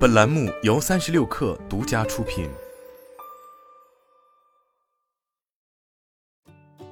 本栏目由三十六氪独家出品。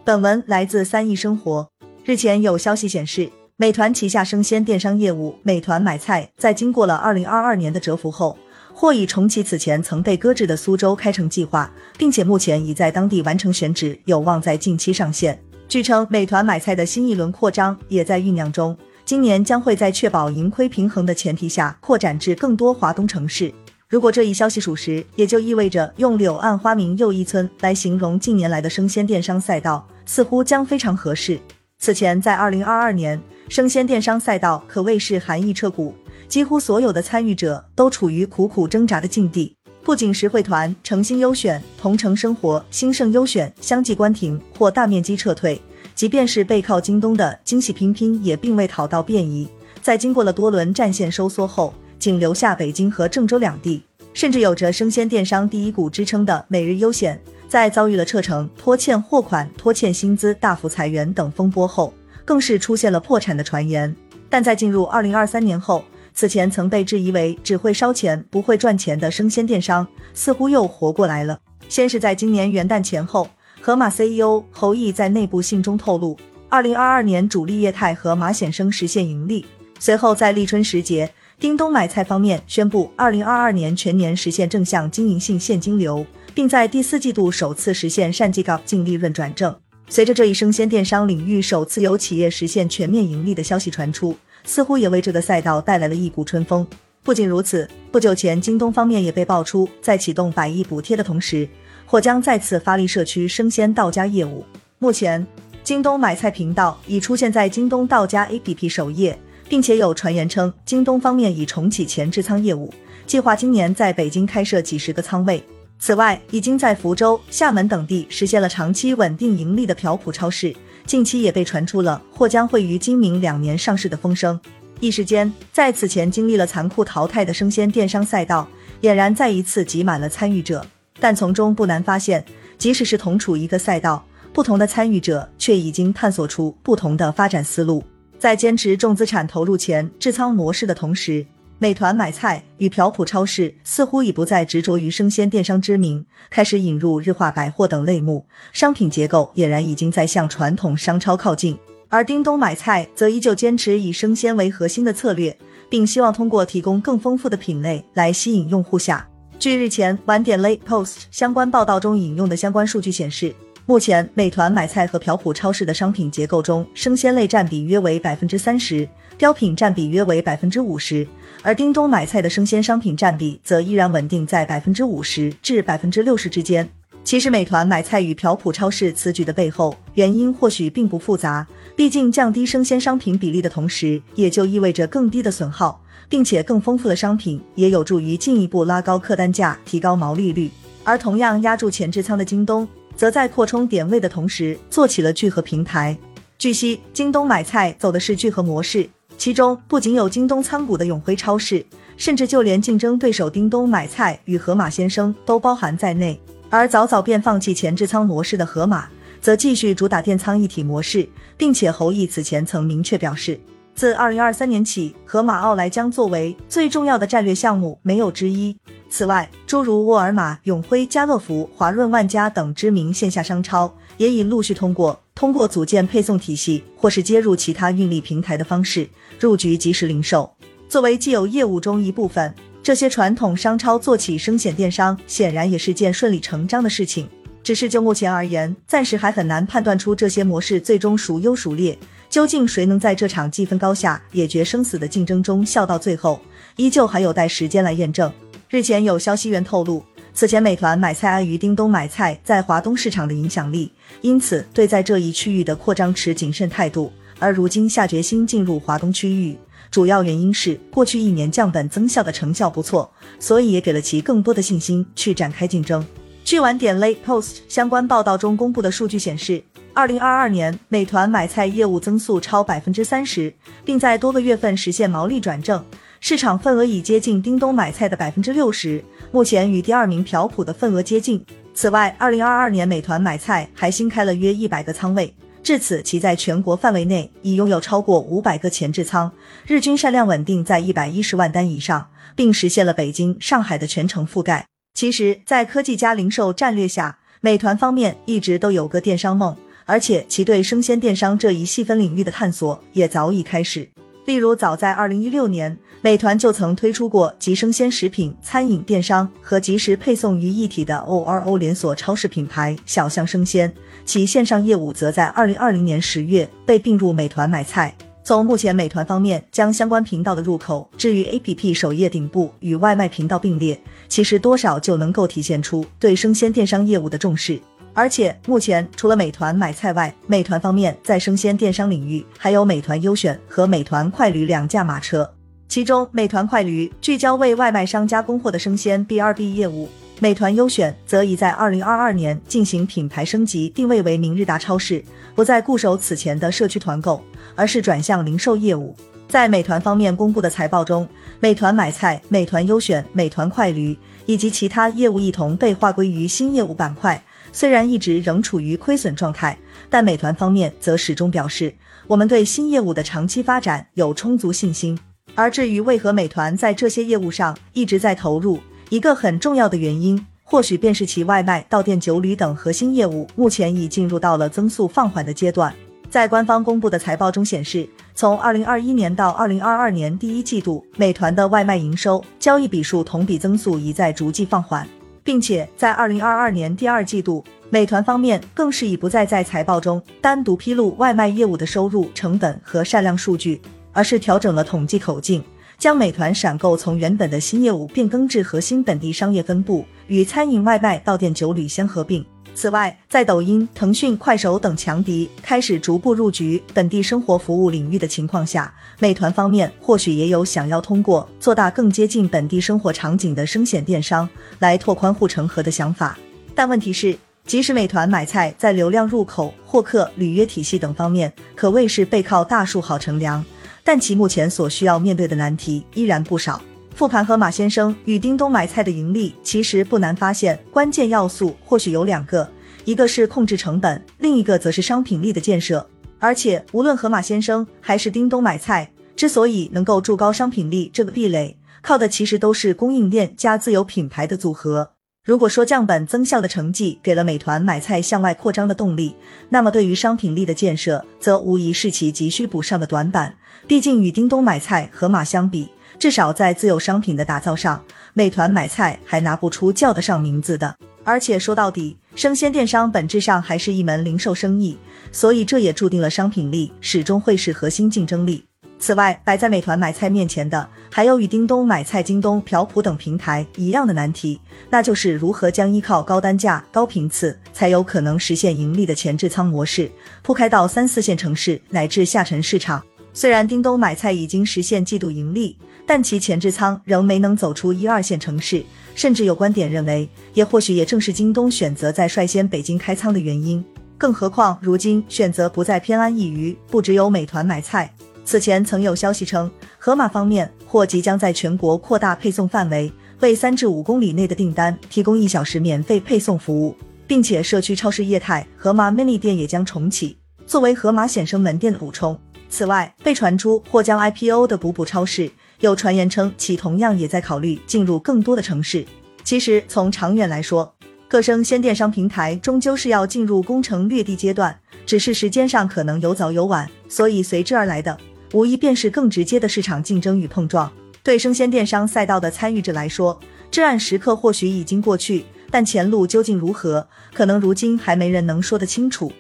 本文来自三亿生活。日前有消息显示，美团旗下生鲜电商业务美团买菜，在经过了二零二二年的蛰伏后，或已重启此前曾被搁置的苏州开城计划，并且目前已在当地完成选址，有望在近期上线。据称，美团买菜的新一轮扩张也在酝酿中，今年将会在确保盈亏平衡的前提下扩展至更多华东城市。如果这一消息属实，也就意味着用“柳暗花明又一村”来形容近年来的生鲜电商赛道，似乎将非常合适。此前，在二零二二年，生鲜电商赛道可谓是寒意彻骨，几乎所有的参与者都处于苦苦挣扎的境地。不仅实惠团、诚心优选、同城生活、兴盛优选相继关停或大面积撤退，即便是背靠京东的惊喜拼拼也并未讨到便宜。在经过了多轮战线收缩后，仅留下北京和郑州两地。甚至有着生鲜电商第一股之称的每日优选，在遭遇了撤城、拖欠货款、拖欠薪资、大幅裁员等风波后，更是出现了破产的传言。但在进入二零二三年后，此前曾被质疑为只会烧钱不会赚钱的生鲜电商，似乎又活过来了。先是在今年元旦前后，盒马 CEO 侯毅在内部信中透露，二零二二年主力业态和马显生实现盈利。随后在立春时节，叮咚买菜方面宣布，二零二二年全年实现正向经营性现金流，并在第四季度首次实现善绩高净利润转正。随着这一生鲜电商领域首次有企业实现全面盈利的消息传出。似乎也为这个赛道带来了一股春风。不仅如此，不久前京东方面也被爆出，在启动百亿补贴的同时，或将再次发力社区生鲜到家业务。目前，京东买菜频道已出现在京东到家 APP 首页，并且有传言称，京东方面已重启前置仓业务，计划今年在北京开设几十个仓位。此外，已经在福州、厦门等地实现了长期稳定盈利的朴朴超市。近期也被传出了或将会于今明两年上市的风声，一时间，在此前经历了残酷淘汰的生鲜电商赛道，俨然再一次挤满了参与者。但从中不难发现，即使是同处一个赛道，不同的参与者却已经探索出不同的发展思路。在坚持重资产投入前置仓模式的同时，美团买菜与朴朴超市似乎已不再执着于生鲜电商之名，开始引入日化百货等类目，商品结构俨然已经在向传统商超靠近。而叮咚买菜则依旧坚持以生鲜为核心的策略，并希望通过提供更丰富的品类来吸引用户下。据日前晚点 Late Post 相关报道中引用的相关数据显示。目前，美团买菜和朴朴超市的商品结构中，生鲜类占比约为百分之三十，标品占比约为百分之五十，而叮咚买菜的生鲜商品占比则依然稳定在百分之五十至百分之六十之间。其实，美团买菜与朴朴超市此举的背后原因或许并不复杂，毕竟降低生鲜商品比例的同时，也就意味着更低的损耗，并且更丰富的商品也有助于进一步拉高客单价，提高毛利率。而同样压住前置仓的京东。则在扩充点位的同时，做起了聚合平台。据悉，京东买菜走的是聚合模式，其中不仅有京东仓谷的永辉超市，甚至就连竞争对手叮咚买菜与盒马鲜生都包含在内。而早早便放弃前置仓模式的盒马，则继续主打电仓一体模式，并且侯毅此前曾明确表示，自二零二三年起，盒马奥莱将作为最重要的战略项目，没有之一。此外，诸如沃尔玛、永辉、家乐福、华润万家等知名线下商超，也已陆续通过通过组建配送体系或是接入其他运力平台的方式入局即时零售。作为既有业务中一部分，这些传统商超做起生鲜电商，显然也是件顺理成章的事情。只是就目前而言，暂时还很难判断出这些模式最终孰优孰劣，究竟谁能在这场既分高下也决生死的竞争中笑到最后，依旧还有待时间来验证。日前有消息源透露，此前美团买菜碍于叮咚买菜在华东市场的影响力，因此对在这一区域的扩张持谨慎态度。而如今下决心进入华东区域，主要原因是过去一年降本增效的成效不错，所以也给了其更多的信心去展开竞争。据晚点 Late Post 相关报道中公布的数据显示，二零二二年美团买菜业务增速超百分之三十，并在多个月份实现毛利转正。市场份额已接近叮咚买菜的百分之六十，目前与第二名朴朴的份额接近。此外，二零二二年美团买菜还新开了约一百个仓位，至此，其在全国范围内已拥有超过五百个前置仓，日均善量稳定在一百一十万单以上，并实现了北京、上海的全程覆盖。其实，在科技加零售战略下，美团方面一直都有个电商梦，而且其对生鲜电商这一细分领域的探索也早已开始。例如，早在二零一六年，美团就曾推出过集生鲜食品、餐饮电商和即时配送于一体的 O R O 连锁超市品牌小象生鲜。其线上业务则在二零二零年十月被并入美团买菜。从目前美团方面将相关频道的入口置于 APP 首页顶部，与外卖频道并列，其实多少就能够体现出对生鲜电商业务的重视。而且目前除了美团买菜外，美团方面在生鲜电商领域还有美团优选和美团快驴两驾马车。其中，美团快驴聚焦为外卖商家供货的生鲜 B 二 B 业务。美团优选则已在二零二二年进行品牌升级，定位为明日达超市，不再固守此前的社区团购，而是转向零售业务。在美团方面公布的财报中，美团买菜、美团优选、美团快驴以及其他业务一同被划归于新业务板块。虽然一直仍处于亏损状态，但美团方面则始终表示，我们对新业务的长期发展有充足信心。而至于为何美团在这些业务上一直在投入？一个很重要的原因，或许便是其外卖、到店酒旅等核心业务目前已进入到了增速放缓的阶段。在官方公布的财报中显示，从二零二一年到二零二二年第一季度，美团的外卖营收交易笔数同比增速已在逐季放缓，并且在二零二二年第二季度，美团方面更是已不再在财报中单独披露外卖业务的收入、成本和善量数据，而是调整了统计口径。将美团闪购从原本的新业务变更至核心本地商业分布，与餐饮外卖、到店酒旅相合并。此外，在抖音、腾讯、快手等强敌开始逐步入局本地生活服务领域的情况下，美团方面或许也有想要通过做大更接近本地生活场景的生鲜电商来拓宽护城河的想法。但问题是，即使美团买菜在流量入口、获客、履约体系等方面可谓是背靠大树好乘凉。但其目前所需要面对的难题依然不少。复盘盒马先生与叮咚买菜的盈利，其实不难发现，关键要素或许有两个，一个是控制成本，另一个则是商品力的建设。而且，无论盒马先生还是叮咚买菜，之所以能够筑高商品力这个壁垒，靠的其实都是供应链加自有品牌的组合。如果说降本增效的成绩给了美团买菜向外扩张的动力，那么对于商品力的建设，则无疑是其急需补上的短板。毕竟与叮咚买菜、盒马相比，至少在自有商品的打造上，美团买菜还拿不出叫得上名字的。而且说到底，生鲜电商本质上还是一门零售生意，所以这也注定了商品力始终会是核心竞争力。此外，摆在美团买菜面前的，还有与叮咚买菜、京东、朴朴等平台一样的难题，那就是如何将依靠高单价、高频次才有可能实现盈利的前置仓模式铺开到三四线城市乃至下沉市场。虽然叮咚买菜已经实现季度盈利，但其前置仓仍没能走出一二线城市，甚至有观点认为，也或许也正是京东选择在率先北京开仓的原因。更何况，如今选择不再偏安一隅，不只有美团买菜。此前曾有消息称，盒马方面或即将在全国扩大配送范围，为三至五公里内的订单提供一小时免费配送服务，并且社区超市业态盒马 mini 店也将重启，作为盒马显生门店的补充。此外，被传出或将 IPO 的补补超市，有传言称其同样也在考虑进入更多的城市。其实从长远来说，各生鲜电商平台终究是要进入攻城略地阶段，只是时间上可能有早有晚，所以随之而来的。无疑便是更直接的市场竞争与碰撞。对生鲜电商赛道的参与者来说，至暗时刻或许已经过去，但前路究竟如何，可能如今还没人能说得清楚。